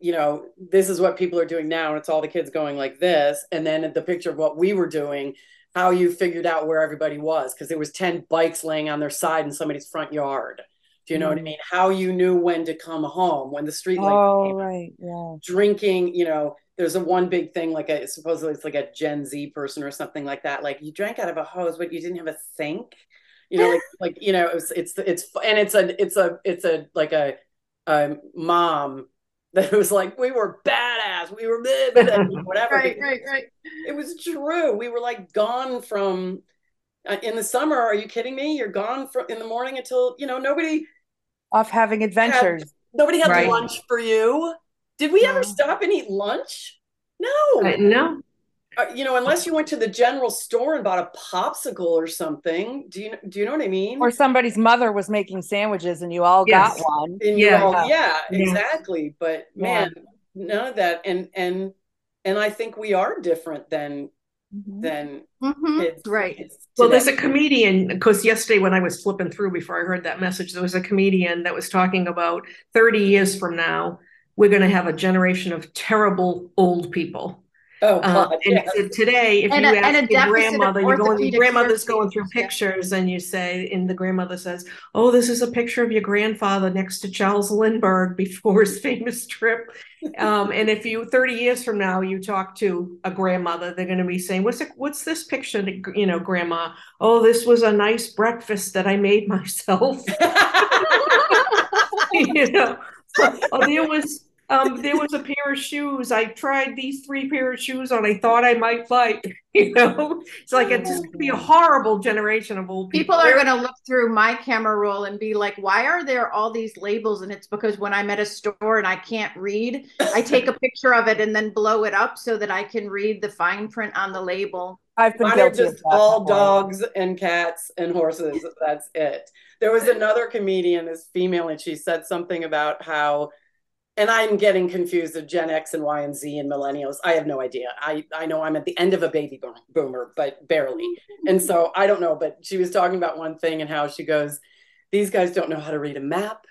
you know this is what people are doing now and it's all the kids going like this and then the picture of what we were doing how you figured out where everybody was because there was 10 bikes laying on their side in somebody's front yard do you know mm. what i mm. mean how you knew when to come home when the street light oh, came right yeah drinking you know there's a one big thing like a supposedly it's like a Gen Z person or something like that. Like you drank out of a hose, but you didn't have a sink. You know, like like you know, it's it's it's and it's a it's a it's a like a, a mom that it was like we were badass, we were whatever. right, right, right. It was true. We were like gone from uh, in the summer. Are you kidding me? You're gone from in the morning until you know nobody off having adventures. Had, nobody had right. lunch for you. Did we ever stop and eat lunch? No. no. Uh, you know, unless you went to the general store and bought a popsicle or something. Do you do you know what I mean? Or somebody's mother was making sandwiches and you all yes. got one. yeah. All, yeah, exactly. But man, yeah. none of that. And and and I think we are different than mm-hmm. than mm-hmm. kids, right. Kids well, there's a comedian because yesterday when I was flipping through before I heard that message, there was a comedian that was talking about 30 years from now we're going to have a generation of terrible old people. Oh, uh, God, uh, and yes. today, if and you a, ask your grandmother, you're going, grandmother's going through pictures, and you say, and the grandmother says, "Oh, this is a picture of your grandfather next to Charles Lindbergh before his famous trip." um, and if you, 30 years from now, you talk to a grandmother, they're going to be saying, "What's it, what's this picture?" You know, grandma. Oh, this was a nice breakfast that I made myself. you know, oh, there was um, there was a pair of shoes. I tried these three pair of shoes on. I thought I might like. You know, it's like it's just gonna be a horrible generation of old people. People are going to look through my camera roll and be like, "Why are there all these labels?" And it's because when I'm at a store and I can't read, I take a picture of it and then blow it up so that I can read the fine print on the label. I've been Mine just all dogs and cats and horses. That's it. There was another comedian, this female, and she said something about how and I'm getting confused of Gen X and Y and Z and millennials. I have no idea. I, I know I'm at the end of a baby boomer, but barely. And so I don't know. But she was talking about one thing and how she goes, These guys don't know how to read a map.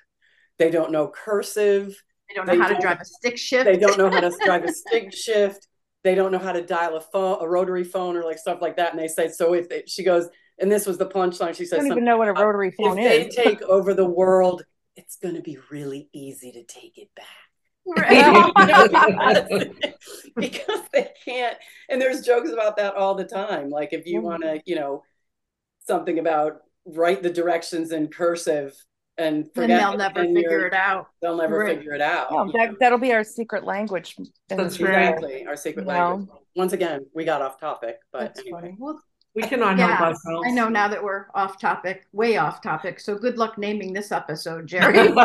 They don't know cursive. They don't know they how don't, to drive a stick shift. They don't know how to drive a stick shift. They don't know how to dial a phone, a rotary phone, or like stuff like that. And they say, so if they, she goes, and this was the punchline. She says, I don't even know what a rotary phone if is. They take over the world it's going to be really easy to take it back. Right. because they can't. And there's jokes about that all the time. Like if you mm-hmm. want to, you know, something about write the directions in cursive and forget and they'll never figure it out. They'll never right. figure it out. Oh, that, that'll be our secret language. That's exactly our secret language. Once again, we got off topic, but anyway. Well, we cannot yeah, help ourselves. I know now that we're off topic, way off topic. So good luck naming this episode, Geri. um,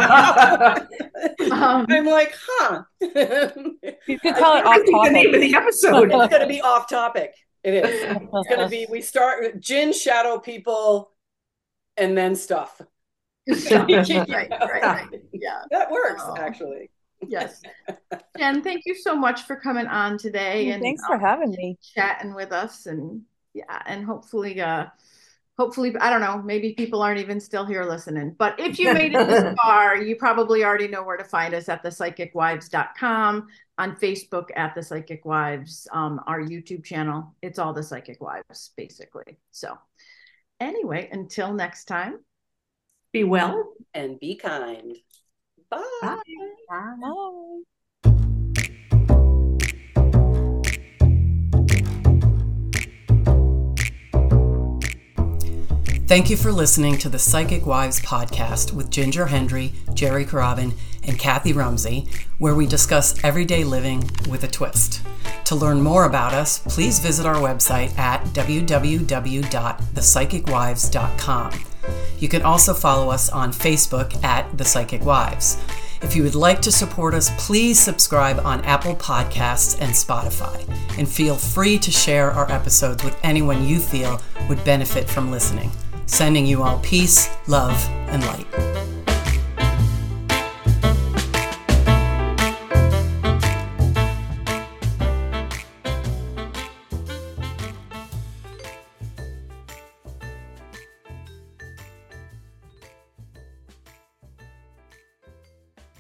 I'm like, huh. you could call it off topic. The name of the episode. it's going to be off topic. It is. It's going to be. We start with jinn shadow people, and then stuff. right, right, right. Yeah. That works Oh. actually. Yes. Jen, thank you so much for coming on today and Thanks for having me. chatting with us and yeah, and hopefully uh hopefully I don't know, maybe people aren't even still here listening. But if you made it this far, you probably already know where to find us at thepsychicwives.com, on Facebook at the Psychic Wives, um, our YouTube channel. It's all the Psychic Wives, basically. So anyway, until next time. Be well. And be kind. Bye. Bye. Bye. Thank you for listening to the Psychic Wives podcast with Ginger Hendry, Geri Carabin, and Kathy Rumsey, where we discuss everyday living with a twist. To learn more about us, please visit our website at www.thepsychicwives.com. You can also follow us on Facebook at The Psychic Wives. If you would like to support us, please subscribe on Apple Podcasts and Spotify. And feel free to share our episodes with anyone you feel would benefit from listening sending you all peace, love, and light.